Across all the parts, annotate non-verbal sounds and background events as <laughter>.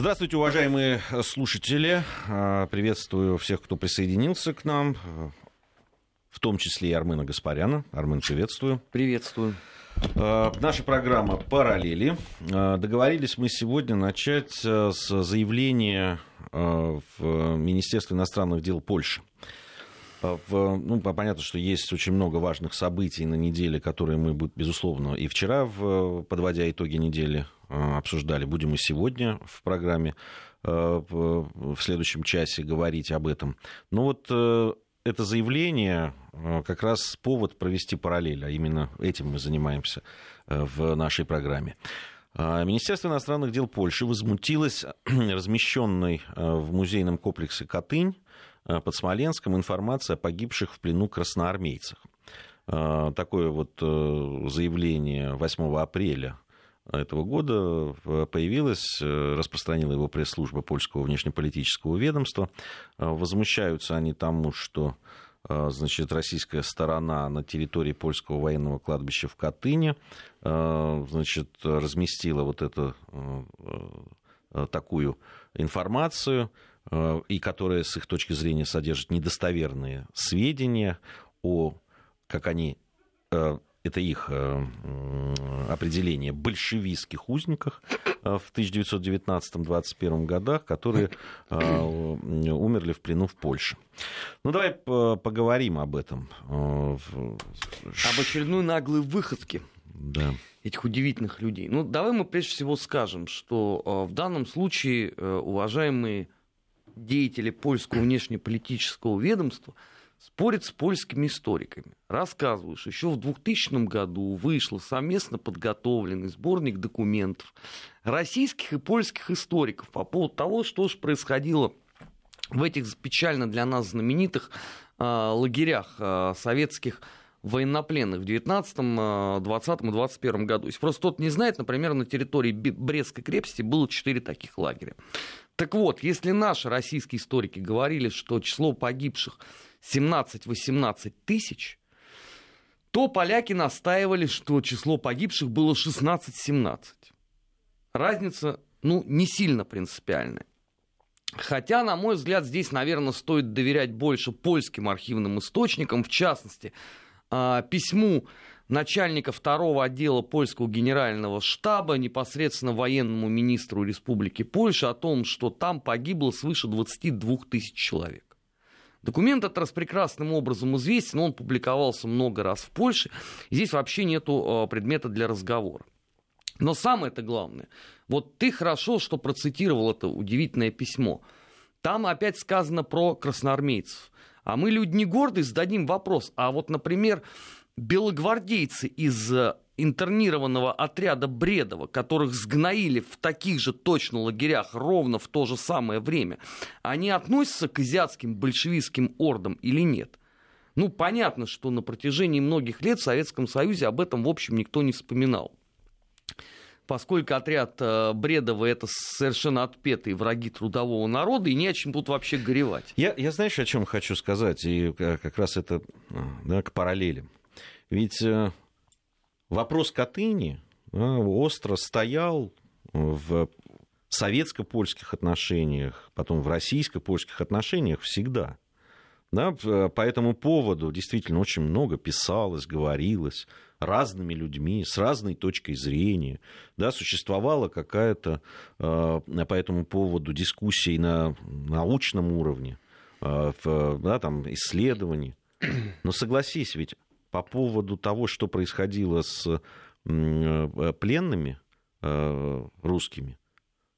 Здравствуйте, уважаемые слушатели. А, приветствую всех, кто присоединился к нам, в том числе и Армена Гаспаряна. Армен, приветствую. Приветствую. А, наша программа «Параллели». А, договорились мы сегодня начать с заявления в Министерстве иностранных дел Польши. В, ну, понятно, что есть очень много важных событий на неделе, которые мы, безусловно, и вчера, в, подводя итоги недели, Э, обсуждали. Будем и сегодня в программе э, в следующем часе говорить об этом. Но вот э, это заявление как раз повод провести параллель, а именно этим мы занимаемся в нашей программе. Министерство иностранных дел Польши возмутилось <clears throat> размещенной в музейном комплексе Катынь под Смоленском информацией о погибших в плену красноармейцах. Такое вот заявление 8 апреля этого года появилась, э, распространила его пресс-служба польского внешнеполитического ведомства. Э, возмущаются они тому, что э, значит, российская сторона на территории польского военного кладбища в Катыни значит, разместила вот эту такую информацию, и которая с их точки зрения содержит недостоверные сведения о, как они это их э, определение, большевистских узниках э, в 1919-21 годах, которые э, умерли в плену в Польше. Ну, давай поговорим об этом. Об очередной наглой выходке да. этих удивительных людей. Ну, давай мы прежде всего скажем, что в данном случае уважаемые деятели польского внешнеполитического ведомства – спорит с польскими историками. Рассказываешь, еще в 2000 году вышел совместно подготовленный сборник документов российских и польских историков по поводу того, что же происходило в этих печально для нас знаменитых э, лагерях э, советских военнопленных в 19, 20 и 21 году. Если просто тот не знает, например, на территории Брестской крепости было четыре таких лагеря. Так вот, если наши российские историки говорили, что число погибших 17-18 тысяч, то поляки настаивали, что число погибших было 16-17. Разница, ну, не сильно принципиальная. Хотя, на мой взгляд, здесь, наверное, стоит доверять больше польским архивным источникам, в частности, письму начальника второго отдела польского генерального штаба непосредственно военному министру Республики Польша о том, что там погибло свыше 22 тысяч человек. Документ этот распрекрасным образом известен, он публиковался много раз в Польше. Здесь вообще нету а, предмета для разговора. Но самое это главное, вот ты хорошо, что процитировал это удивительное письмо. Там опять сказано про красноармейцев. А мы, люди не гордые, зададим вопрос. А вот, например, белогвардейцы из э, интернированного отряда Бредова, которых сгноили в таких же точно лагерях ровно в то же самое время, они относятся к азиатским большевистским ордам или нет? Ну, понятно, что на протяжении многих лет в Советском Союзе об этом, в общем, никто не вспоминал. Поскольку отряд э, Бредова это совершенно отпетые враги трудового народа, и не о чем тут вообще горевать. Я, я знаешь, о чем хочу сказать, и э, как раз это да, к параллелям. Ведь э, вопрос Катыни да, остро стоял в советско-польских отношениях, потом в российско-польских отношениях всегда. Да, по этому поводу действительно очень много писалось, говорилось разными людьми, с разной точкой зрения. Да, существовала какая-то э, по этому поводу дискуссия на научном уровне, э, в, да, там, исследований. Но согласись, ведь по поводу того, что происходило с э, пленными э, русскими,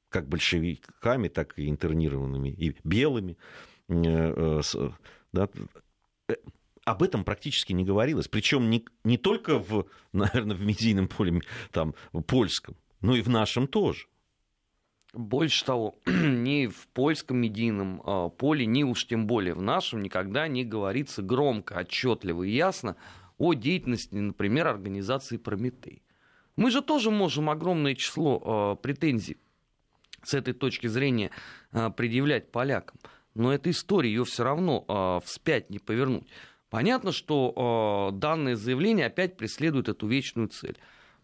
как большевиками, так и интернированными, и белыми, э, да, об этом практически не говорилось. Причем не, не только в, наверное, в медийном поле там, польском, но и в нашем тоже. Больше того, <clears throat> ни в польском медийном а, поле, ни уж тем более в нашем никогда не говорится громко, отчетливо и ясно о деятельности, например, организации «Прометей». Мы же тоже можем огромное число э, претензий с этой точки зрения э, предъявлять полякам. Но эта история, ее все равно э, вспять не повернуть. Понятно, что э, данное заявление опять преследует эту вечную цель.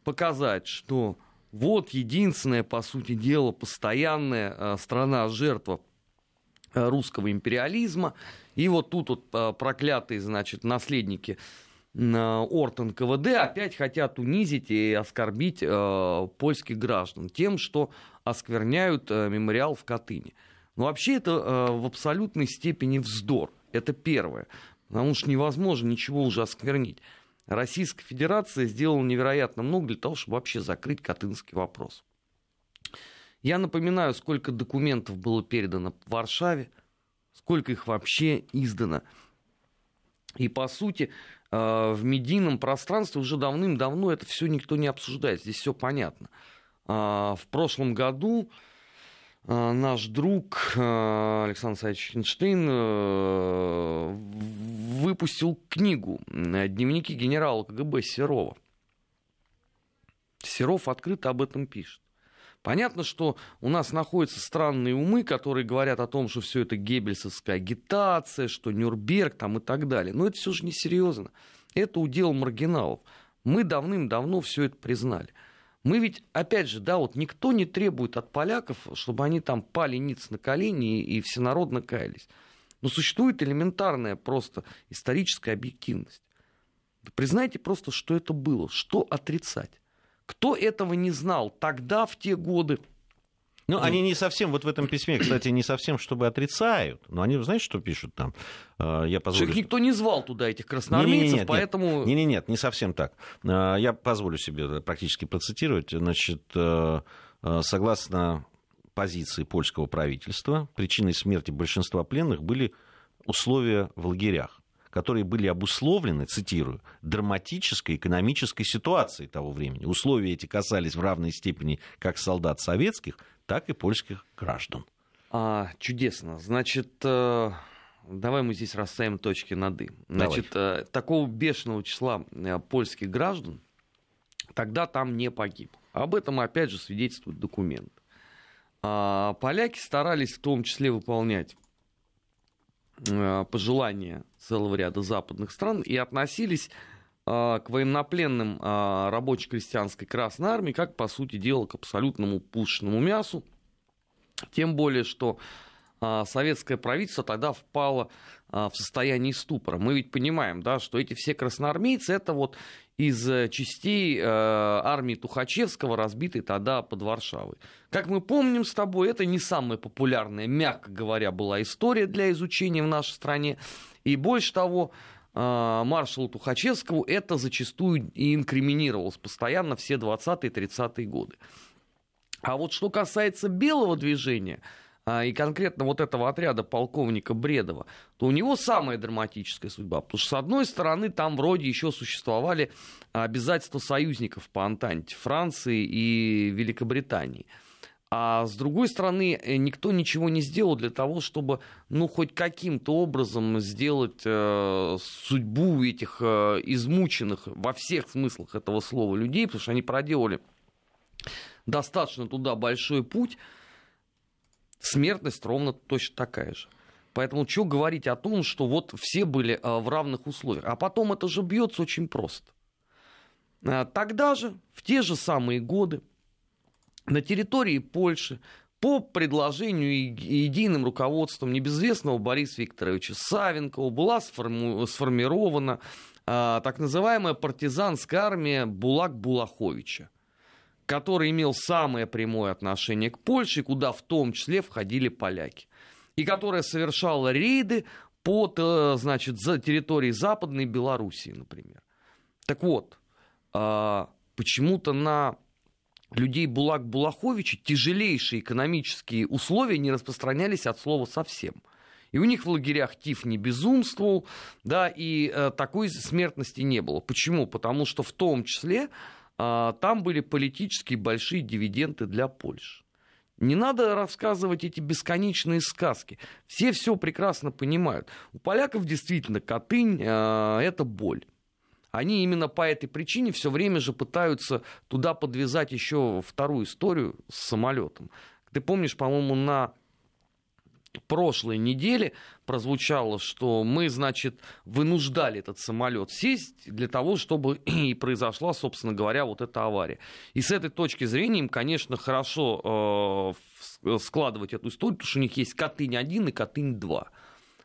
Показать, что вот единственная, по сути дела, постоянная э, страна-жертва э, русского империализма. И вот тут вот э, проклятые, значит, наследники Ортон КВД опять хотят унизить и оскорбить польских граждан тем, что оскверняют мемориал в Катыни. Но вообще это в абсолютной степени вздор. Это первое. Потому что невозможно ничего уже осквернить. Российская Федерация сделала невероятно много для того, чтобы вообще закрыть Катынский вопрос. Я напоминаю, сколько документов было передано в Варшаве, сколько их вообще издано. И, по сути, э, в медийном пространстве уже давным-давно это все никто не обсуждает. Здесь все понятно. А, в прошлом году э, наш друг э, Александр Саевич Эйнштейн выпустил книгу «Дневники генерала КГБ Серова». Серов открыто об этом пишет. Понятно, что у нас находятся странные умы, которые говорят о том, что все это геббельсовская агитация, что Нюрнберг там и так далее. Но это все же несерьезно. Это удел маргиналов. Мы давным-давно все это признали. Мы ведь, опять же, да, вот никто не требует от поляков, чтобы они там пали ниц на колени и всенародно каялись. Но существует элементарная просто историческая объективность. Признайте просто, что это было, что отрицать. Кто этого не знал тогда, в те годы? Ну, ну, они не совсем, вот в этом письме, кстати, не совсем, чтобы отрицают. Но они, знаете, что пишут там? А, я позволю... Их никто не звал туда, этих красноармейцев, не, не, нет, поэтому... Нет, нет, нет, не совсем так. А, я позволю себе практически процитировать. Значит, э, э, согласно позиции польского правительства причиной смерти большинства пленных были условия в лагерях которые были обусловлены, цитирую, драматической экономической ситуацией того времени. Условия эти касались в равной степени как солдат советских, так и польских граждан. А, чудесно. Значит, э, давай мы здесь расставим точки над «и». Значит, давай. Э, такого бешеного числа э, польских граждан тогда там не погиб. Об этом, опять же, свидетельствует документ. А поляки старались в том числе выполнять пожелания целого ряда западных стран и относились к военнопленным э, рабоче-крестьянской Красной Армии как, по сути дела, к абсолютному пушечному мясу. Тем более, что советское правительство тогда впало в состояние ступора. Мы ведь понимаем, да, что эти все красноармейцы это вот из э, частей э, армии Тухачевского, разбитой тогда под Варшавой. Как мы помним с тобой, это не самая популярная, мягко говоря, была история для изучения в нашей стране. И больше того, маршалу Тухачевскому это зачастую и инкриминировалось постоянно все 20-е 30-е годы. А вот что касается белого движения – а, и конкретно вот этого отряда полковника Бредова, то у него самая драматическая судьба. Потому что, с одной стороны, там вроде еще существовали обязательства союзников по Антанте, Франции и Великобритании. А с другой стороны, э, никто ничего не сделал для того, чтобы, ну, хоть каким-то образом сделать э, судьбу этих э, измученных во всех смыслах этого слова людей, потому что они проделали достаточно туда большой путь смертность ровно точно такая же. Поэтому что говорить о том, что вот все были а, в равных условиях. А потом это же бьется очень просто. А, тогда же, в те же самые годы, на территории Польши по предложению единым руководством небезвестного Бориса Викторовича Савенкова была сформирована а, так называемая партизанская армия Булак-Булаховича который имел самое прямое отношение к Польше, куда в том числе входили поляки, и которая совершала рейды под, э, значит, за территорией Западной Белоруссии, например. Так вот, а, почему-то на людей Булак Булаховича тяжелейшие экономические условия не распространялись от слова совсем. И у них в лагерях тиф не безумствовал, да, и э, такой смертности не было. Почему? Потому что в том числе а, там были политические большие дивиденды для Польши. Не надо рассказывать эти бесконечные сказки. Все все прекрасно понимают. У поляков действительно Катынь э, это боль. Они именно по этой причине все время же пытаются туда подвязать еще вторую историю с самолетом. Ты помнишь, по-моему, на прошлой неделе прозвучало, что мы, значит, вынуждали этот самолет сесть для того, чтобы <clears throat> и произошла, собственно говоря, вот эта авария. И с этой точки зрения им, конечно, хорошо э, складывать эту историю, потому что у них есть Катынь-1 и Катынь-2.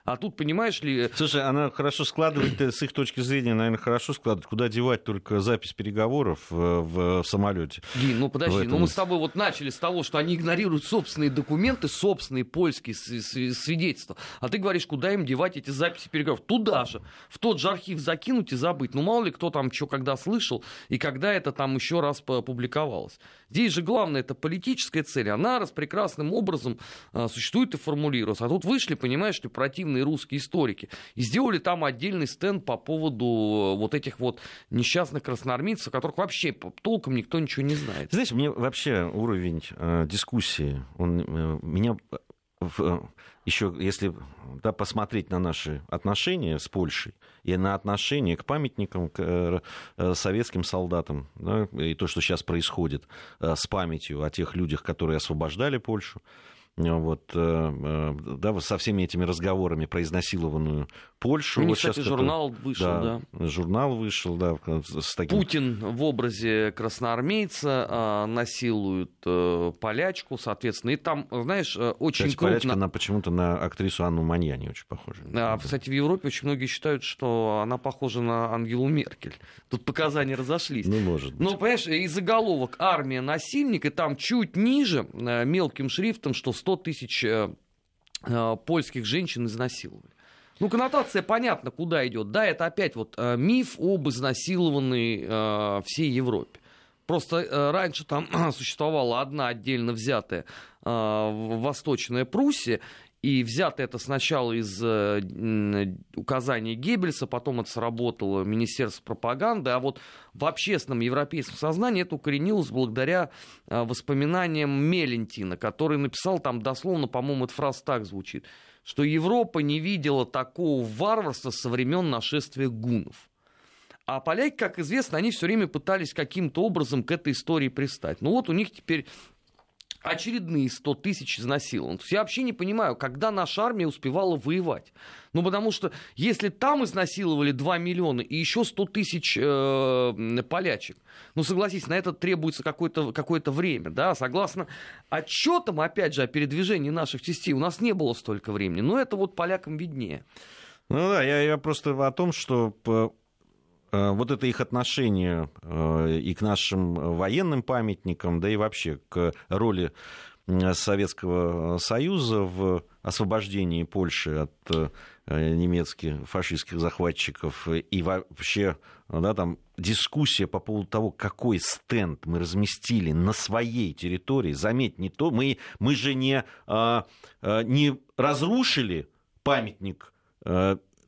А тут, понимаешь ли... Слушай, она хорошо складывает, с их точки зрения, наверное, хорошо складывает. Куда девать только запись переговоров в, в, в самолете? Гин, ну подожди, этом... ну мы с тобой вот начали с того, что они игнорируют собственные документы, собственные польские свидетельства. А ты говоришь, куда им девать эти записи переговоров? Туда же, в тот же архив закинуть и забыть. Ну мало ли кто там что когда слышал и когда это там еще раз публиковалось. Здесь же главное, это политическая цель. Она распрекрасным образом а, существует и формулируется. А тут вышли, понимаешь, что противные современные русские историки. И сделали там отдельный стенд по поводу э, вот этих вот несчастных красноармейцев, о которых вообще толком никто ничего не знает. Знаешь, мне вообще уровень э, дискуссии, он э, меня э, еще, если да, посмотреть на наши отношения с Польшей и на отношения к памятникам, к э, э советским солдатам, да, и то, что сейчас происходит э, с памятью о тех людях, которые освобождали Польшу, вот, э, э, да, со всеми этими разговорами про изнасилованную Польшу. Ну, вот кстати, сейчас журнал это... вышел, да, да. Журнал вышел, да. С таким... Путин в образе красноармейца а, насилует а, полячку, соответственно. И там, знаешь, очень кстати, крупно... полячка, она почему-то на актрису Анну Маньяни очень похожа. А, кстати, в Европе очень многие считают, что она похожа на Ангелу Меркель. Тут показания разошлись. Ну, может быть. Ну, понимаешь, и заголовок «Армия насильник», и там чуть ниже мелким шрифтом, что 100 тысяч э, э, польских женщин изнасиловали. Ну, коннотация понятна, куда идет. Да, это опять вот э, миф об изнасилованной всей Европе. Просто раньше там <clears throat> существовала одна отдельно взятая э, Восточная Пруссия, и взято это сначала из э, указаний Геббельса, потом это сработало Министерство пропаганды, а вот в общественном европейском сознании это укоренилось благодаря э, воспоминаниям Мелентина, который написал там дословно, по-моему, эта фраза так звучит, что Европа не видела такого варварства со времен нашествия гунов. А поляки, как известно, они все время пытались каким-то образом к этой истории пристать. Ну вот у них теперь очередные 100 тысяч изнасилован. То есть я вообще не понимаю, когда наша армия успевала воевать. Ну, потому что если там изнасиловали 2 миллиона и еще 100 тысяч э, полячек, ну, согласись, на это требуется какое-то какое время, да, согласно отчетам, опять же, о передвижении наших частей, у нас не было столько времени, но это вот полякам виднее. Ну да, я, я просто о том, что Э, вот это их отношение э, и к нашим военным памятникам, да и вообще к роли Советского Союза в освобождении Польши от э, немецких фашистских захватчиков и вообще да, там дискуссия по поводу того, какой стенд мы разместили на своей территории. Заметь, не то, мы, мы же не, не разрушили памятник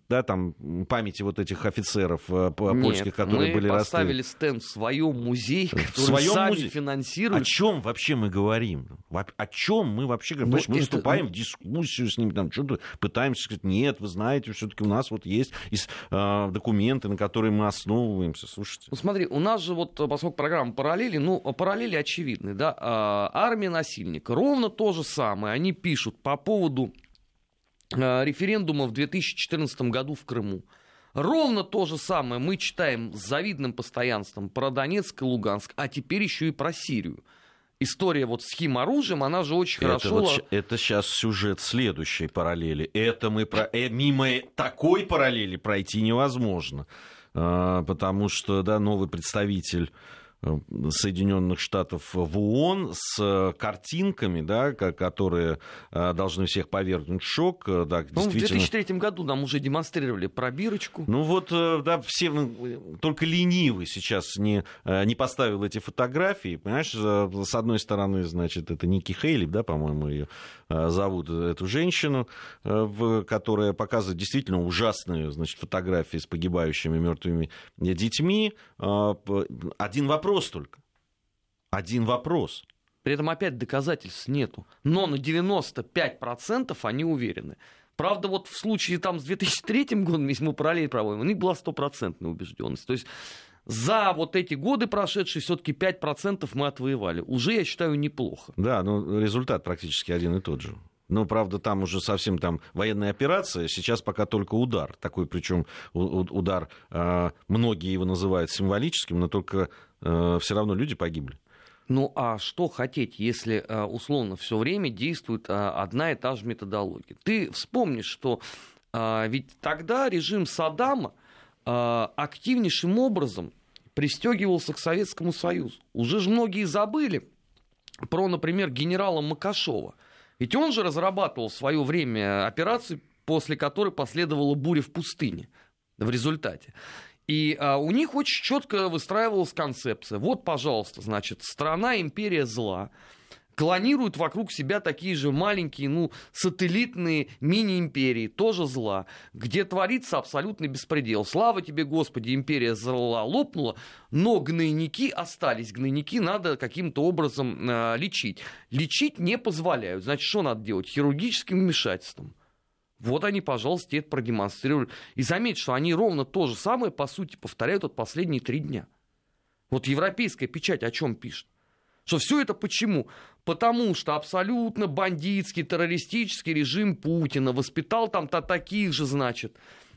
да, там, памяти вот этих офицеров э, польских, Нет, которые мы были поставили стенд в своем музее, который в своем сами музее? финансируют. О чем вообще мы говорим? О чем мы вообще говорим? Ну, мы вступаем ну... в дискуссию с ними, там, что-то пытаемся сказать, нет, вы знаете, все-таки у нас вот есть э, документы, на которые мы основываемся. Слушайте. Ну смотри, у нас же вот, поскольку программа параллели, ну, параллели очевидны, да, а, армия насильника, ровно то же самое, они пишут по поводу референдума в 2014 году в Крыму. Ровно то же самое мы читаем с завидным постоянством про Донецк и Луганск, а теперь еще и про Сирию. История вот с химоружием, она же очень это хорошо... Вот, это сейчас сюжет следующей параллели. Это мы про... Э, мимо такой параллели пройти невозможно. Э, потому что, да, новый представитель Э, Соединенных Штатов в ООН с э, картинками, да, которые э, должны всех повергнуть в шок. Да, ну, действительно... В 2003 году нам уже демонстрировали пробирочку. Ну вот, да, все, ну, только ленивый сейчас не, не поставил эти фотографии. Понимаешь, с одной стороны, значит, это Ники Хейли, да, по-моему, ее зовут, эту женщину, которая показывает действительно ужасные, значит, фотографии с погибающими мертвыми детьми. Один вопрос вопрос только. Один вопрос. При этом опять доказательств нету. Но на 95% они уверены. Правда, вот в случае там с 2003 годом, если мы параллель проводим, у них была стопроцентная убежденность. То есть за вот эти годы прошедшие все-таки 5% мы отвоевали. Уже, я считаю, неплохо. Да, но результат практически один и тот же. Ну, правда, там уже совсем там военная операция, сейчас пока только удар. Такой, причем удар, э, многие его называют символическим, но только все равно люди погибли. Ну а что хотеть, если э, условно все время действует одна и та же методология? Ты вспомнишь, что ведь тогда режим Саддама активнейшим образом пристегивался к Советскому Союзу. Уже же многие забыли про, например, генерала Макашова – ведь он же разрабатывал в свое время операцию, после которой последовала буря в пустыне в результате. И а, у них очень четко выстраивалась концепция. Вот, пожалуйста, значит, страна империя зла, клонируют вокруг себя такие же маленькие, ну, сателлитные мини-империи, тоже зла, где творится абсолютный беспредел. Слава тебе, Господи, империя зла лопнула, но гнойники остались. Гнойники надо каким-то образом э, лечить. Лечить не позволяют. Значит, что надо делать? Хирургическим вмешательством. Вот они, пожалуйста, это продемонстрировали. И заметьте, что они ровно то же самое, по сути, повторяют вот последние три дня. Вот европейская печать о чем пишет? Что все это почему? Потому что абсолютно бандитский, террористический режим Путина воспитал там-то таких же, значит.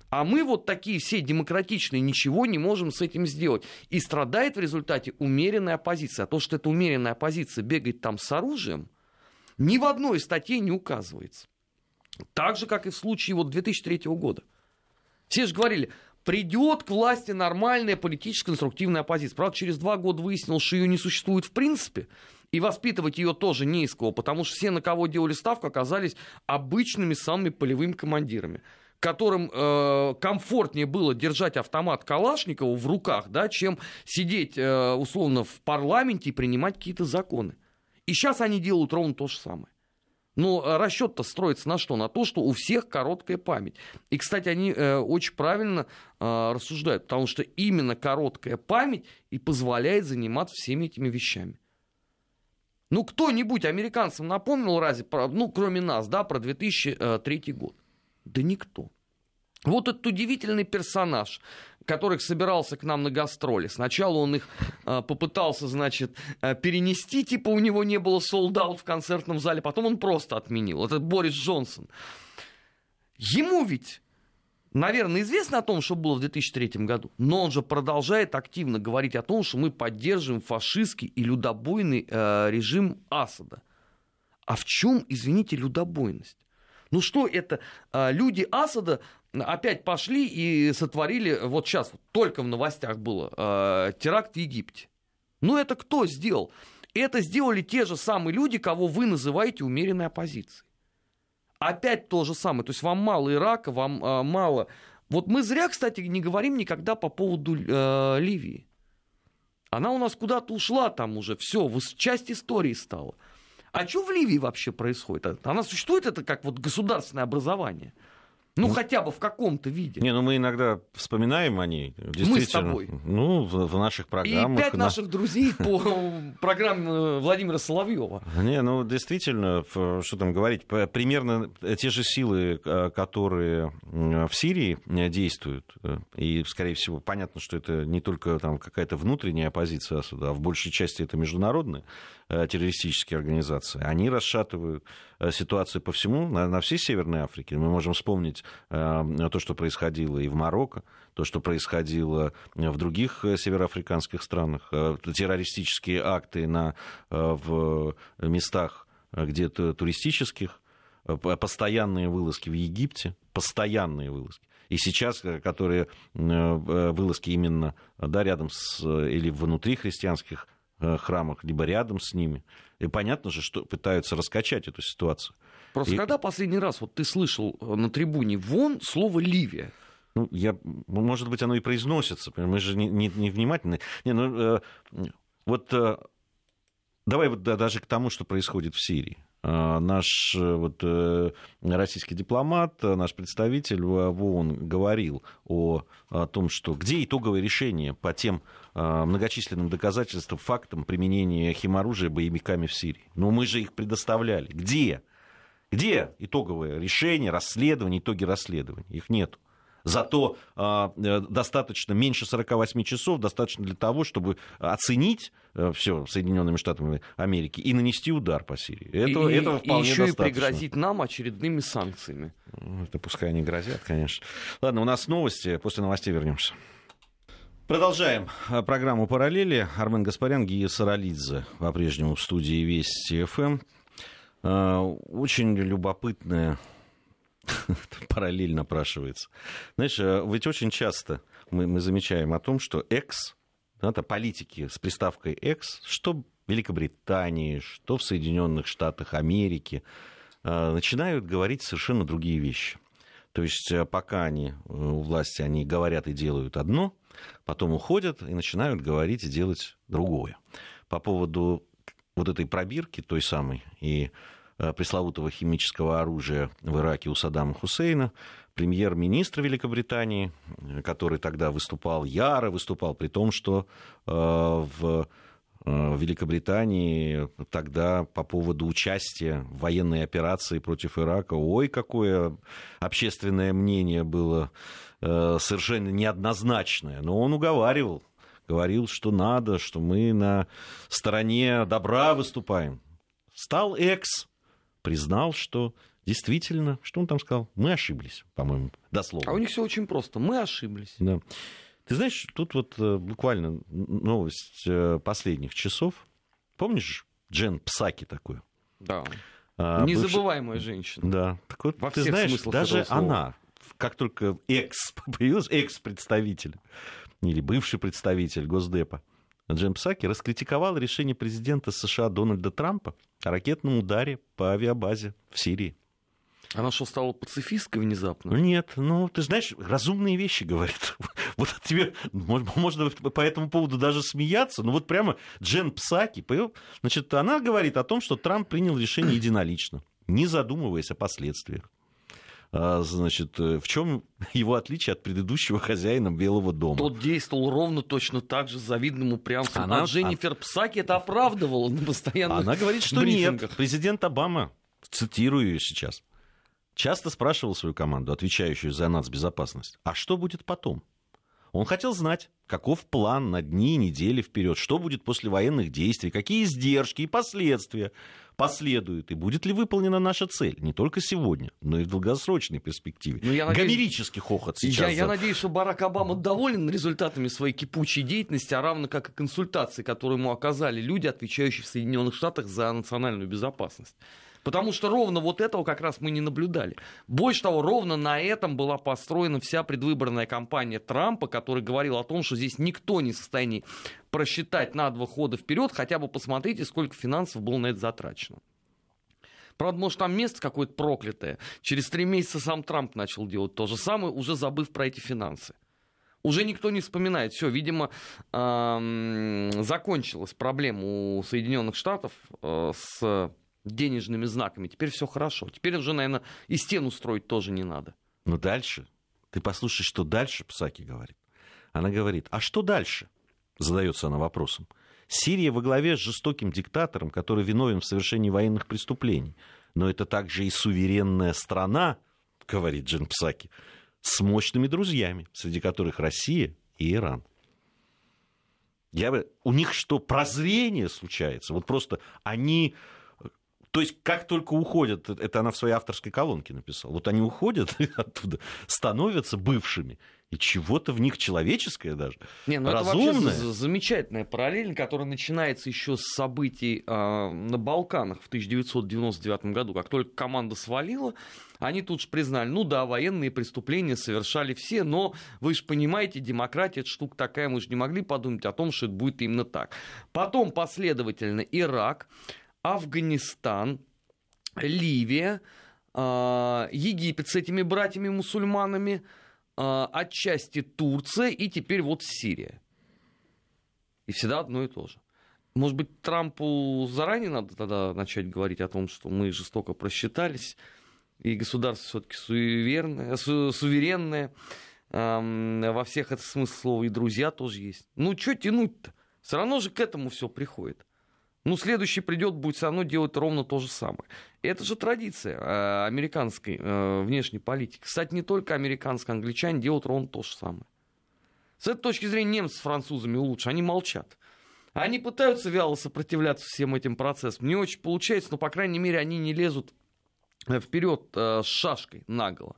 А мы вот такие все демократичные ничего не можем с этим сделать. И страдает в результате умеренная оппозиция. А то, что эта умеренная оппозиция бегает там с оружием, ни в одной статье не указывается. Так же, как и в случае вот 2003 года. Все же говорили, придет к власти нормальная политическая конструктивная оппозиция. Правда, через два года выяснилось, что ее не существует в принципе. И воспитывать ее тоже не из кого, потому что все, на кого делали ставку, оказались обычными самыми полевыми командирами которым э, комфортнее было держать автомат Калашникова в руках, да, чем сидеть э, условно в парламенте и принимать какие-то законы. И сейчас они делают ровно то же самое. Но э, расчет-то строится на что? На то, что у всех короткая память. И, кстати, они э, очень правильно э, рассуждают, потому что именно короткая память и позволяет заниматься всеми этими вещами. Ну, кто-нибудь американцам напомнил разве, ну, кроме нас, да, про 2003 год? Да никто. Вот этот удивительный персонаж, который собирался к нам на гастроли. Сначала он их э, попытался, значит, э, перенести, типа у него не было солдат в концертном зале, потом он просто отменил. Это Борис Джонсон. Ему ведь, наверное, известно о том, что было в 2003 году, но он же продолжает активно говорить о том, что мы поддерживаем фашистский и людобойный э, режим Асада. А в чем, извините, людобойность? Ну что это? А, люди Асада опять пошли и сотворили, вот сейчас только в новостях было, а, теракт в Египте. Ну это кто сделал? Это сделали те же самые люди, кого вы называете умеренной оппозицией. Опять то же самое. То есть вам мало Ирака, вам э, мало... Вот мы зря, кстати, не говорим никогда по поводу э, Ливии. Она у нас куда-то ушла там уже, все, часть истории стала. А что в Ливии вообще происходит? Она существует это как вот государственное образование? Ну, ну, хотя бы в каком-то виде. Не, ну мы иногда вспоминаем о ней. Мы с тобой. Ну, в, в наших программах. И пять на... наших друзей по <laughs> программе Владимира Соловьева. Не, ну действительно, что там говорить, примерно те же силы, э, которые в Сирии э, действуют, э, и, скорее всего, понятно, что это не только там какая-то внутренняя оппозиция Асада, а в большей части это международная террористические организации, они расшатывают ситуацию по всему, на, на всей Северной Африке. Мы можем вспомнить Э, то, что происходило и в Марокко, то, что происходило в других э, североафриканских странах, э, террористические акты на, в местах где-то туристических, постоянные вылазки в Египте, постоянные вылазки. И сейчас, которые вылазки именно да, рядом с, или внутри христианских храмах, либо рядом с ними. И понятно же, что пытаются раскачать эту ситуацию. Просто и... когда последний раз вот ты слышал э, на трибуне вон слово Ливия? Ну, я, может быть, оно и произносится, мы же не, не, не внимательны. Не, ну, э, вот э, давай вот да, даже к тому, что происходит в Сирии. Э, наш э, вот, э, российский дипломат, наш представитель в ООН говорил о, о том, что где итоговое решение по тем многочисленным доказательствам, фактам применения химоружия боевиками в Сирии. Но мы же их предоставляли. Где? Где итоговое решение, расследование, итоги расследования? Их нет. Зато а, э, достаточно меньше 48 часов, достаточно для того, чтобы оценить э, все Соединенными Штатами Америки и нанести удар по Сирии. Это, и, этого вполне и еще достаточно. и пригрозить нам очередными санкциями. Ну, это пускай они грозят, конечно. Ладно, у нас новости, после новостей вернемся. Продолжаем э, программу «Параллели». Армен Гаспарян, Гия Саралидзе по-прежнему в студии Вести ФМ. Очень любопытная <laughs> параллель напрашивается. Знаешь, э, ведь очень часто мы, мы замечаем о том, что экс, это политики с приставкой экс, что в Великобритании, что в Соединенных Штатах Америки, э, начинают говорить совершенно другие вещи. То есть э, пока они у власти, они говорят и делают одно, потом уходят и начинают говорить и делать другое. По поводу вот этой пробирки той самой и пресловутого химического оружия в Ираке у Саддама Хусейна, премьер-министр Великобритании, который тогда выступал яро, выступал при том, что э, в э, Великобритании тогда по поводу участия в военной операции против Ирака, ой, какое общественное мнение было совершенно неоднозначное. Но он уговаривал, говорил, что надо, что мы на стороне добра выступаем. Стал экс признал, что действительно, что он там сказал? Мы ошиблись, по-моему, дословно. А у них все очень просто. Мы ошиблись. Да. Ты знаешь, тут вот э, буквально новость э, последних часов. Помнишь Джен Псаки такую? Да. А, Незабываемая бывшая... женщина. Да. Так вот, Во ты знаешь, даже она, как только экс <laughs> появился, экс-представитель или бывший представитель Госдепа, Джем Псаки раскритиковал решение президента США Дональда Трампа о ракетном ударе по авиабазе в Сирии. Она что, стала пацифисткой внезапно? Нет, ну, ты знаешь, разумные вещи говорит. <laughs> Вот тебе можно по этому поводу даже смеяться, но вот прямо Джен Псаки, значит, она говорит о том, что Трамп принял решение единолично, не задумываясь о последствиях. А, значит, э, в чем <laughs> его отличие от предыдущего хозяина Белого дома? Тот действовал ровно точно так же с завидным упрямством. Она... А Дженнифер Псаки это оправдывала на постоянных Она говорит, что брифингах. нет. Президент Обама, цитирую ее сейчас, часто спрашивал свою команду, отвечающую за нацбезопасность, а что будет потом? Он хотел знать, каков план на дни и недели вперед, что будет после военных действий, какие издержки и последствия последуют, и будет ли выполнена наша цель не только сегодня, но и в долгосрочной перспективе. Ну, я надеюсь, Гомерический хохот сейчас. Я, я надеюсь, что Барак Обама доволен результатами своей кипучей деятельности, а равно как и консультации, которые ему оказали люди, отвечающие в Соединенных Штатах за национальную безопасность. Потому что ровно вот этого как раз мы не наблюдали. Больше того, ровно на этом была построена вся предвыборная кампания Трампа, который говорил о том, что здесь никто не в состоянии просчитать на два хода вперед, хотя бы посмотрите, сколько финансов было на это затрачено. Правда, может, там место какое-то проклятое. Через три месяца сам Трамп начал делать то же самое, уже забыв про эти финансы. Уже никто не вспоминает. Все, видимо, закончилась проблема у Соединенных Штатов э, с денежными знаками. Теперь все хорошо. Теперь уже, наверное, и стену строить тоже не надо. Но дальше, ты послушай, что дальше Псаки говорит. Она говорит, а что дальше? Задается она вопросом. Сирия во главе с жестоким диктатором, который виновен в совершении военных преступлений. Но это также и суверенная страна, говорит Джин Псаки, с мощными друзьями, среди которых Россия и Иран. Я, у них что, прозрение случается? Вот просто они то есть, как только уходят, это она в своей авторской колонке написала, вот они уходят <laughs> оттуда, становятся бывшими, и чего-то в них человеческое даже, Не, ну разумное. Это вообще замечательная параллель, которая начинается еще с событий э, на Балканах в 1999 году. Как только команда свалила, они тут же признали, ну да, военные преступления совершали все, но вы же понимаете, демократия это штука такая, мы же не могли подумать о том, что это будет именно так. Потом последовательно Ирак, Афганистан, Ливия, а, Египет с этими братьями-мусульманами, а, отчасти Турция и теперь вот Сирия. И всегда одно и то же. Может быть, Трампу заранее надо тогда начать говорить о том, что мы жестоко просчитались, и государство все-таки суверенное, су- суверенное, эм, во всех это смысл слова, и друзья тоже есть. Ну, что тянуть-то? Все равно же к этому все приходит. Ну, следующий придет, будет все равно делать ровно то же самое. Это же традиция э, американской э, внешней политики. Кстати, не только американские, англичане делают ровно то же самое. С этой точки зрения немцы с французами лучше, они молчат. Они пытаются вяло сопротивляться всем этим процессам. Не очень получается, но, по крайней мере, они не лезут э, вперед с шашкой наголо.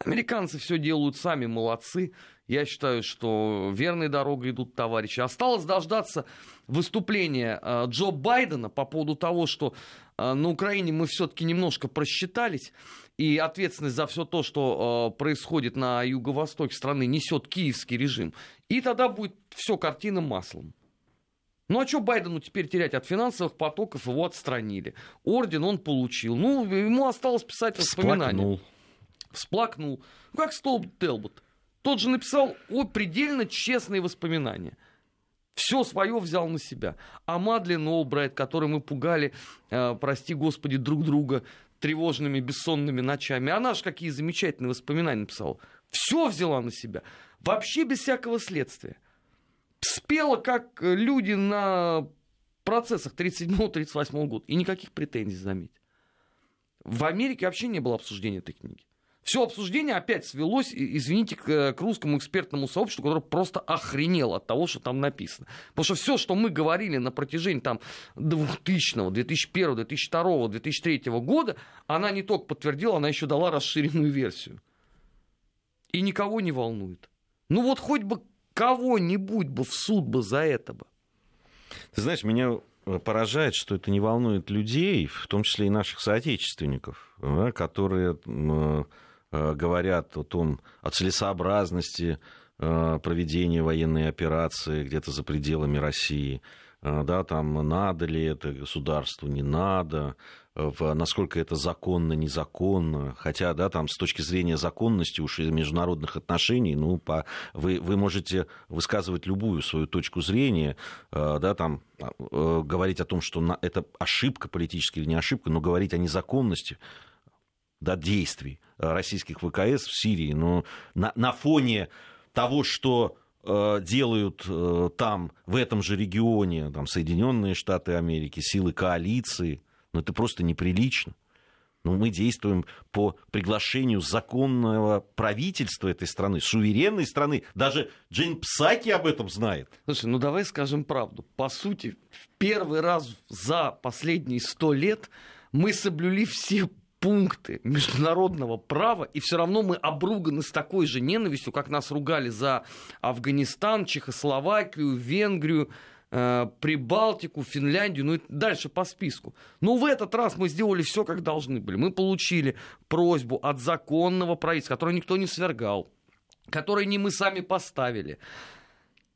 Американцы все делают сами, молодцы. Я считаю, что верной дорогой идут товарищи. Осталось дождаться выступления э, Джо Байдена по поводу того, что э, на Украине мы все-таки немножко просчитались, и ответственность за все то, что э, происходит на юго-востоке страны, несет киевский режим. И тогда будет все картина маслом. Ну а что Байдену теперь терять от финансовых потоков? Его отстранили. Орден он получил. Ну, ему осталось писать воспоминания. Всплакнул. Всплакнул. Ну, как Столб Телбот. Тот же написал о предельно честные воспоминания. Все свое взял на себя. А Мадлен Олбрайт, которой мы пугали, э, прости господи, друг друга тревожными бессонными ночами. Она же какие замечательные воспоминания написала. Все взяла на себя. Вообще без всякого следствия спела как э, люди на процессах 37-38 года. И никаких претензий, заметь. В Америке вообще не было обсуждения этой книги. Все обсуждение опять свелось, извините, к, э, к русскому экспертному сообществу, которое просто охренело от того, что там написано. Потому что все, что мы говорили на протяжении там, 2000, 2001, 2002, 2003 года, она не только подтвердила, она еще дала расширенную версию. И никого не волнует. Ну вот хоть бы кого-нибудь бы в суд бы за это бы. Ты знаешь, меня поражает, что это не волнует людей, в том числе и наших соотечественников, да, которые э, говорят о том, о целесообразности э, проведения военной операции где-то за пределами России, э, да, там надо ли это государству, не надо, насколько это законно, незаконно. Хотя, да, там с точки зрения законности уж и международных отношений, ну, по, вы, вы можете высказывать любую свою точку зрения, э, да, там, э, говорить о том, что на, это ошибка политическая или не ошибка, но говорить о незаконности да, действий российских ВКС в Сирии, но на, на фоне того, что э, делают там, в этом же регионе, там, Соединенные Штаты Америки, силы коалиции, но это просто неприлично. Но мы действуем по приглашению законного правительства этой страны, суверенной страны. Даже Джейн Псаки об этом знает. Слушай, ну давай скажем правду. По сути, в первый раз за последние сто лет мы соблюли все пункты международного права, и все равно мы обруганы с такой же ненавистью, как нас ругали за Афганистан, Чехословакию, Венгрию, Э, Прибалтику, Финляндию, ну и дальше по списку. Но в этот раз мы сделали все, как должны были. Мы получили просьбу от законного правительства, которое никто не свергал, которое не мы сами поставили.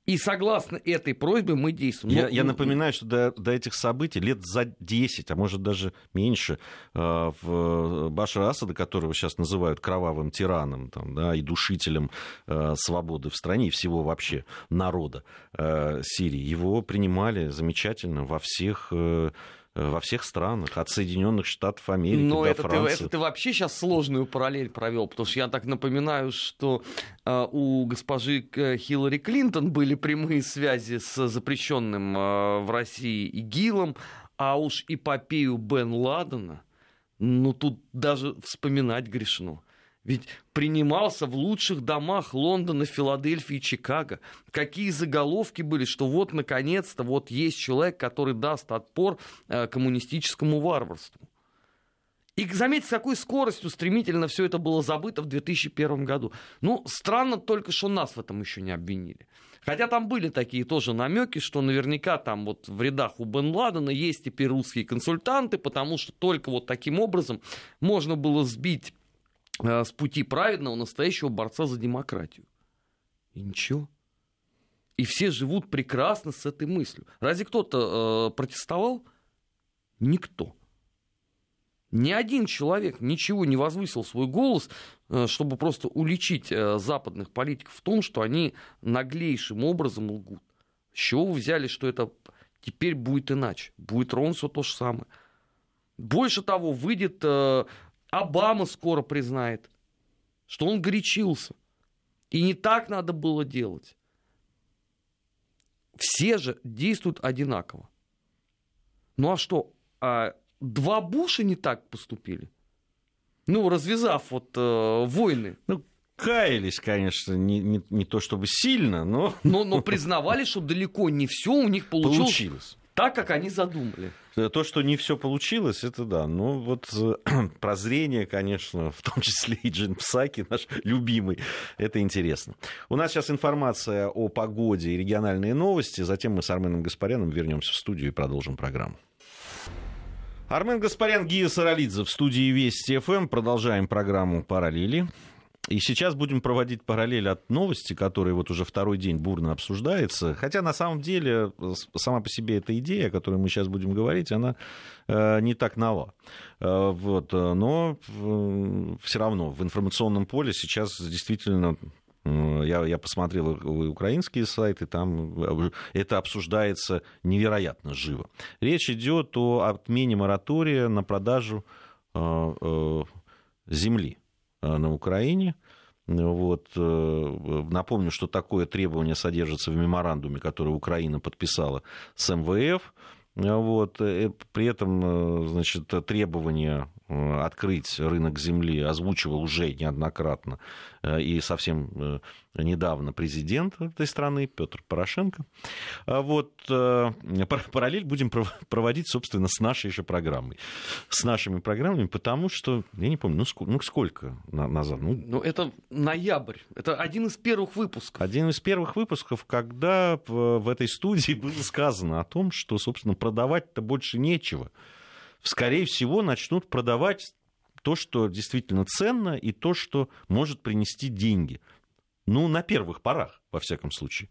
И согласно этой просьбе мы действуем. Я, Но... я напоминаю, что до, до этих событий лет за 10, а может даже меньше, э, в Башара Асада, которого сейчас называют кровавым тираном там, да, и душителем э, свободы в стране и всего вообще народа э, Сирии, его принимали замечательно во всех Э, во всех странах, от Соединенных Штатов Америки Но до это Франции. Ты, это ты вообще сейчас сложную параллель провел, потому что я так напоминаю, что э, у госпожи э, Хиллари Клинтон были прямые связи с запрещенным э, в России ИГИЛом, а уж эпопею Бен Ладена, ну тут даже вспоминать грешно ведь принимался в лучших домах Лондона, Филадельфии, Чикаго. Какие заголовки были, что вот, наконец-то, вот есть человек, который даст отпор э, коммунистическому варварству. И заметьте, с какой скоростью стремительно все это было забыто в 2001 году. Ну, странно только, что нас в этом еще не обвинили. Хотя там были такие тоже намеки, что наверняка там вот в рядах у Бен Ладена есть теперь русские консультанты, потому что только вот таким образом можно было сбить с пути праведного настоящего борца за демократию. И ничего. И все живут прекрасно с этой мыслью. Разве кто-то э, протестовал? Никто. Ни один человек ничего не возвысил свой голос, э, чтобы просто уличить э, западных политиков в том, что они наглейшим образом лгут. С чего вы взяли, что это теперь будет иначе? Будет ровно все то же самое. Больше того, выйдет э, Обама скоро признает, что он горячился. И не так надо было делать. Все же действуют одинаково. Ну а что, а два Буша не так поступили? Ну, развязав вот э, войны. Ну, каялись, конечно, не, не, не то чтобы сильно, но... но... Но признавали, что далеко не все у них получилось, получилось. так, как они задумали. То, что не все получилось, это да. Ну, вот э, <clears throat> прозрение, конечно, в том числе и Джин Псаки, наш любимый, это интересно. У нас сейчас информация о погоде и региональные новости. Затем мы с Арменом Гаспаряном вернемся в студию и продолжим программу. Армен Гаспарян, Гия Саралидзе в студии Вести ФМ. Продолжаем программу «Параллели». И сейчас будем проводить параллель от новости, которая вот уже второй день бурно обсуждается. Хотя на самом деле сама по себе эта идея, о которой мы сейчас будем говорить, она э, не так нова. Э, вот, но э, все равно в информационном поле сейчас действительно я, я посмотрел украинские сайты, там это обсуждается невероятно живо. Речь идет о отмене моратория на продажу земли Э, на Украине. Вот. Э, напомню, что такое требование содержится в меморандуме, который Украина подписала с МВФ. Вот. Э, при этом значит, требование открыть рынок земли озвучивал уже неоднократно и совсем недавно президент этой страны Петр Порошенко. А вот э, параллель будем проводить, собственно, с нашей же программой. С нашими программами, потому что, я не помню, ну сколько, ну, сколько назад? Ну, ну, это ноябрь. Это один из первых выпусков. Один из первых выпусков, когда в этой студии было сказано о том, что, собственно, продавать-то больше нечего. Скорее всего, начнут продавать то, что действительно ценно, и то, что может принести деньги. Ну, на первых порах, во всяком случае.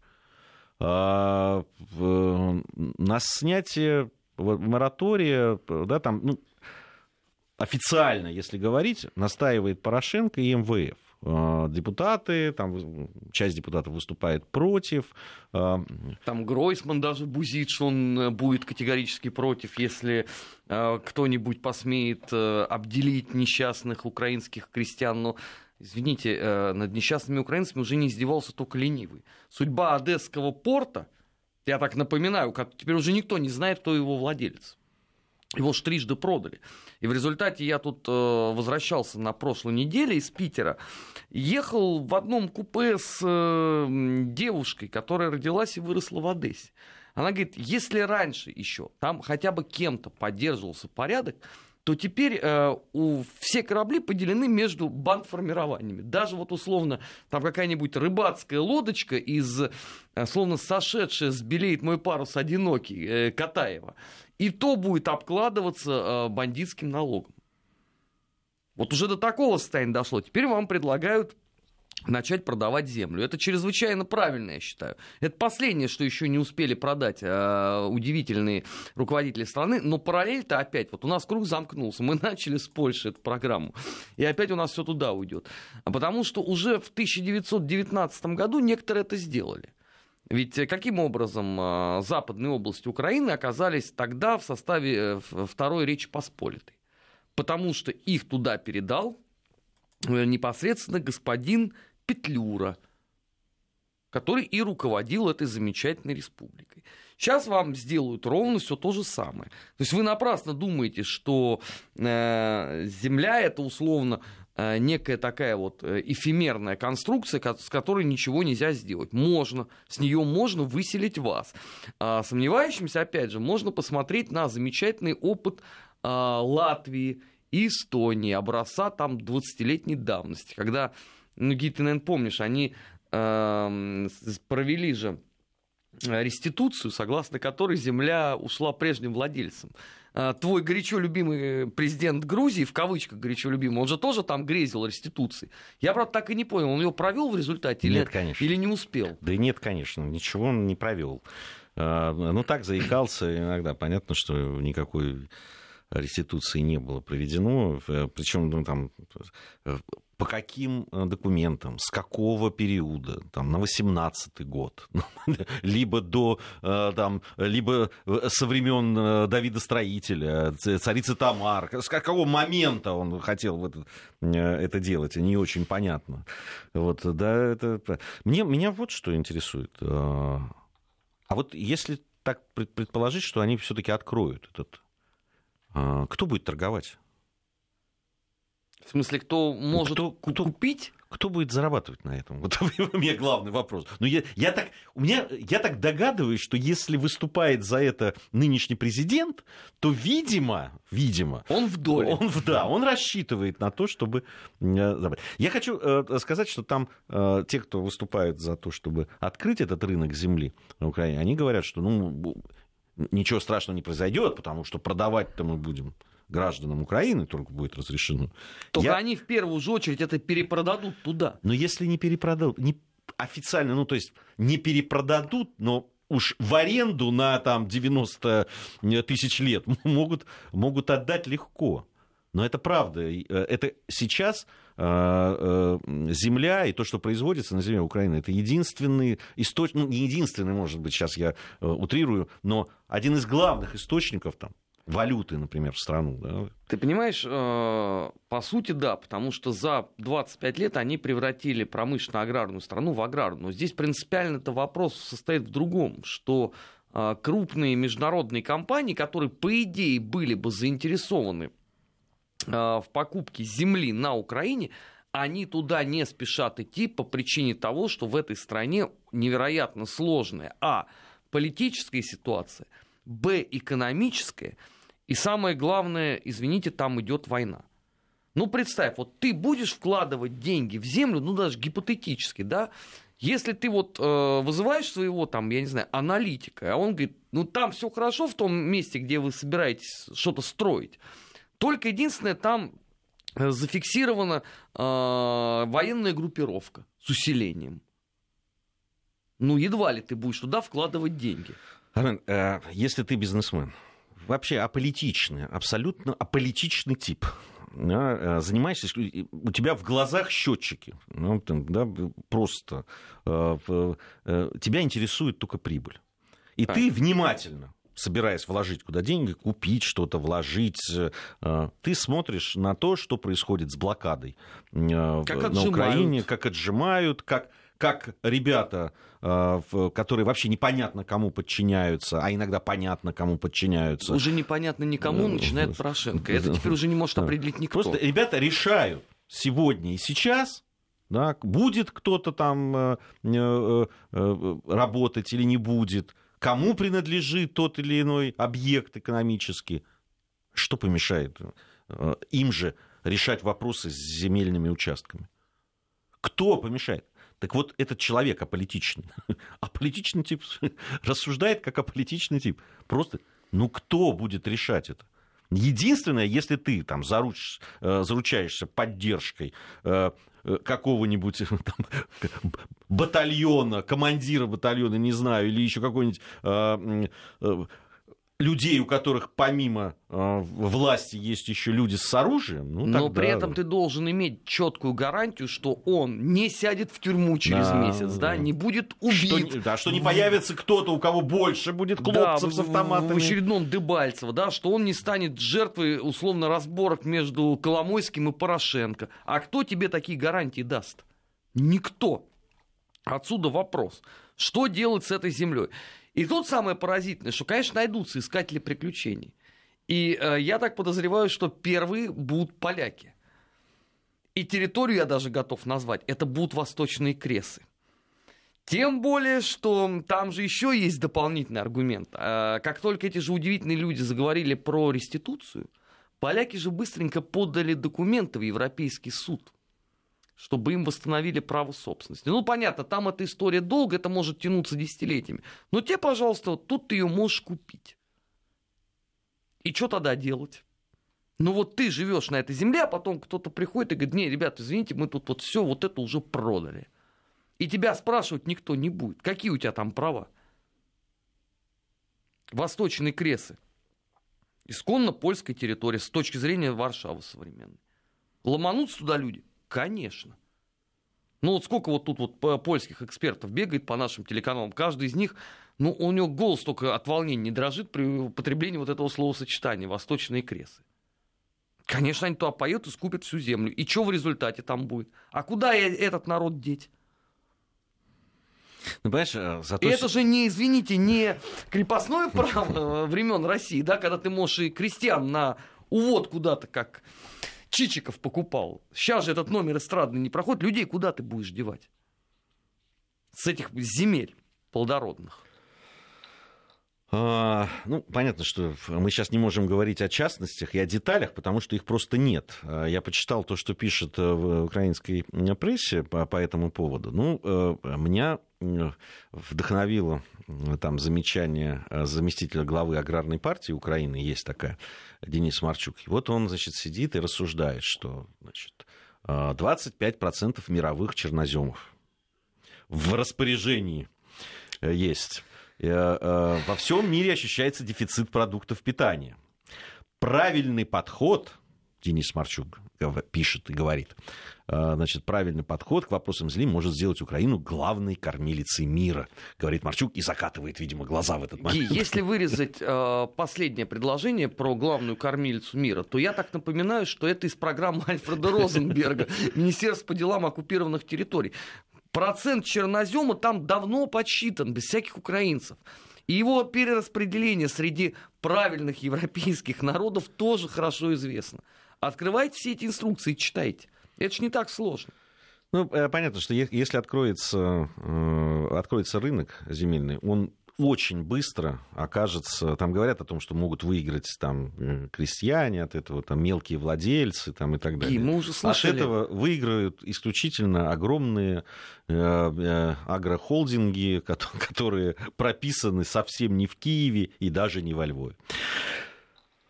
А, на снятие моратория, да, там, ну, официально, если говорить, настаивает Порошенко и МВФ. А, депутаты, там часть депутатов выступает против. А, там Гройсман даже бузит, что он э, будет категорически против, если э, кто-нибудь посмеет э, обделить несчастных украинских крестьян. Но извините, э, над несчастными украинцами уже не издевался только ленивый. Судьба Одесского порта, я так напоминаю, теперь уже никто не знает, кто его владелец. Его ж трижды продали. И в результате я тут э, возвращался на прошлой неделе из Питера, ехал в одном купе с э, девушкой, которая родилась и выросла в Одессе. Она говорит, если раньше еще там хотя бы кем-то поддерживался порядок, то теперь э, у, все корабли поделены между бандформированиями. Даже вот условно там какая-нибудь рыбацкая лодочка из, э, словно сошедшая с белеет мой парус одинокий, э, Катаева, и то будет обкладываться э, бандитским налогом. Вот уже до такого состояния дошло. Теперь вам предлагают начать продавать землю. Это чрезвычайно правильно, я считаю. Это последнее, что еще не успели продать э, удивительные руководители страны, но параллель-то опять, вот у нас круг замкнулся, мы <laughs> начали с Польши эту программу, и опять у нас все туда уйдет. Потому что уже в 1919 году некоторые это сделали. Ведь каким образом э, западные области Украины оказались тогда в составе э, Второй Речи Посполитой? Потому что их туда передал э, непосредственно господин Петлюра, который и руководил этой замечательной республикой. Сейчас вам сделают ровно все то же самое. То есть вы напрасно думаете, что э, Земля это условно э, некая такая вот э, эфемерная конструкция, с которой ничего нельзя сделать. Можно, с нее можно выселить вас. А сомневающимся, опять же, можно посмотреть на замечательный опыт э, Латвии и Эстонии, образца там 20-летней давности, когда ну, Гид, ты, наверное, помнишь, они э, провели же реституцию, согласно которой земля ушла прежним владельцам. А, твой горячо любимый президент Грузии, в кавычках горячо любимый, он же тоже там грезил реституции. Я, правда, так и не понял, он ее провел в результате нет, или, конечно. или не успел? Да нет, конечно, ничего он не провел. А, ну, так заикался иногда. Понятно, что никакой реституции не было проведено. Причем ну, там по каким э, документам, с какого периода, там, на 18-й год, <laughs> либо до, э, там, либо э, со времен Давида Строителя, царицы Тамар, с какого момента он хотел это, это делать, не очень понятно. Вот, да, это... Мне, меня вот что интересует. А вот если так предположить, что они все-таки откроют этот. Кто будет торговать? В смысле, кто может кто, кто, купить? Кто будет зарабатывать на этом? <laughs> Вот у меня главный вопрос. Но ну, я, я, так, у меня, я так догадываюсь, что если выступает за это нынешний президент, то, видимо, видимо... Он в доле. Он, да, он рассчитывает на то, чтобы... Э, я хочу э, сказать, что там э, те, кто выступает за то, чтобы открыть этот рынок земли на Украине, они говорят, что ну, ничего страшного не произойдет, потому что продавать-то мы будем гражданам Украины только будет разрешено. Только Я... они в первую же очередь это перепродадут туда. Но если не перепродадут, не официально, ну то есть не перепродадут, но уж в аренду на там 90 тысяч лет <laughs> могут, могут отдать легко. Но это правда. Э, это сейчас э, э, земля и то, что производится на земле Украины, это единственный источник, ну, не единственный, может быть, сейчас я утрирую, но один из главных источников там валюты, например, в страну. Да? Ты понимаешь, э, по сути, да, потому что за 25 лет они превратили промышленно-аграрную страну в аграрную. Здесь принципиально это вопрос состоит в другом, что э, крупные международные компании, которые, по идее, были бы заинтересованы э, в покупке земли на Украине, они туда не спешат идти по причине того, что в этой стране невероятно сложная, а, политическая ситуация, б, экономическая – и самое главное, извините, там идет война. Ну, представь, вот ты будешь вкладывать деньги в землю, ну, даже гипотетически, да, если ты вот э, вызываешь своего, там, я не знаю, аналитика, а он говорит, ну, там все хорошо в том месте, где вы собираетесь что-то строить, только единственное, там э, зафиксирована э, военная группировка с усилением. Ну, едва ли ты будешь туда вкладывать деньги. Армен, э, если ты бизнесмен, вообще аполитичный, абсолютно аполитичный тип. Да, э, занимаешься, у тебя в глазах счетчики, ну, там, да, просто э, тебя интересует только прибыль. И а. ты внимательно собираясь вложить куда деньги, купить что-то, вложить, ты смотришь на то, что происходит с блокадой как на Украине, как отжимают, как как ребята, э, которые вообще непонятно кому подчиняются, а иногда понятно кому подчиняются. Уже непонятно никому, начинает Порошенко. <laughs> Это теперь уже не может определить никто. Просто ребята решают сегодня и сейчас, да, будет кто-то там э, э, работать или не будет, кому принадлежит тот или иной объект экономический. Что помешает им же решать вопросы с земельными участками? Кто помешает? Так вот, этот человек аполитичный. <laughs> Аполитичный тип <laughs> рассуждает как аполитичный тип. Просто, ну кто будет решать это? Единственное, если ты там заруч, э, заручаешься поддержкой э, э, какого-нибудь <laughs> там, батальона, командира батальона, не знаю, или еще какой-нибудь людей, у которых помимо э, власти есть еще люди с оружием, ну, но при этом ты должен иметь четкую гарантию, что он не сядет в тюрьму через да, месяц, да, не будет убит. Что, да, что не появится кто-то, у кого больше будет хлопцев да, с автоматами. В очередном Дебальцево, да, что он не станет жертвой условно разборок между Коломойским и Порошенко. А кто тебе такие гарантии даст? Никто. Отсюда вопрос. Что делать с этой землей? И тут самое поразительное, что, конечно, найдутся искатели приключений. И э, я так подозреваю, что первые будут поляки. И территорию я даже готов назвать. Это будут восточные кресы. Тем более, что там же еще есть дополнительный аргумент. Э, как только эти же удивительные люди заговорили про реституцию, поляки же быстренько подали документы в Европейский суд чтобы им восстановили право собственности. Ну, понятно, там эта история долго, это может тянуться десятилетиями. Но тебе, пожалуйста, вот тут ты ее можешь купить. И что тогда делать? Ну вот ты живешь на этой земле, а потом кто-то приходит и говорит, не, ребята, извините, мы тут вот все вот это уже продали. И тебя спрашивать никто не будет. Какие у тебя там права? Восточные кресы. Исконно польская территория с точки зрения Варшавы современной. Ломанутся туда люди? Конечно. Ну вот сколько вот тут вот польских экспертов бегает по нашим телеканалам, каждый из них, ну у него голос только от волнения не дрожит при употреблении вот этого словосочетания «восточные кресы». Конечно, они туда поют и скупят всю землю. И что в результате там будет? А куда этот народ деть? Ну, понимаешь, э, зато... И это же не, извините, не крепостное право времен России, да, когда ты можешь и крестьян на увод куда-то, как Чичиков покупал. Сейчас же этот номер эстрадный не проходит. Людей куда ты будешь девать? С этих земель плодородных. А, ну, понятно, что мы сейчас не можем говорить о частностях и о деталях, потому что их просто нет. А, я почитал то, что пишет э, в украинской прессе по, по этому поводу. Ну, э, меня вдохновило там замечание э, заместителя главы аграрной партии Украины, есть такая, Денис Марчук. И вот он, значит, сидит и рассуждает, что, значит, 25% мировых черноземов в распоряжении есть Э, э, во всем мире ощущается дефицит продуктов питания. Правильный подход, Денис Марчук пишет и говорит, э, значит, правильный подход к вопросам земли может сделать Украину главной кормилицей мира, говорит Марчук и закатывает, видимо, глаза в этот момент. Если <laughs> вырезать э, последнее предложение про главную кормилицу мира, то я так напоминаю, что это из программы <laughs> Альфреда Розенберга Министерство по делам оккупированных территорий процент чернозема там давно подсчитан, без всяких украинцев. И его перераспределение среди правильных европейских народов тоже хорошо известно. Открывайте все эти инструкции читайте. Это же не так сложно. Ну, э, понятно, что если откроется, э, откроется рынок земельный, он очень быстро окажется, там говорят о том, что могут выиграть там крестьяне от этого, там мелкие владельцы там, и так далее. И мы уже слышали. От этого выиграют исключительно огромные э, э, агрохолдинги, которые прописаны совсем не в Киеве и даже не во Львове.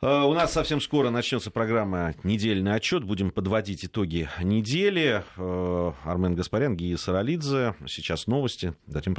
Э, у нас совсем скоро начнется программа «Недельный отчет». Будем подводить итоги недели. Э, Армен Гаспарян, Гия Саралидзе. Сейчас новости. Затем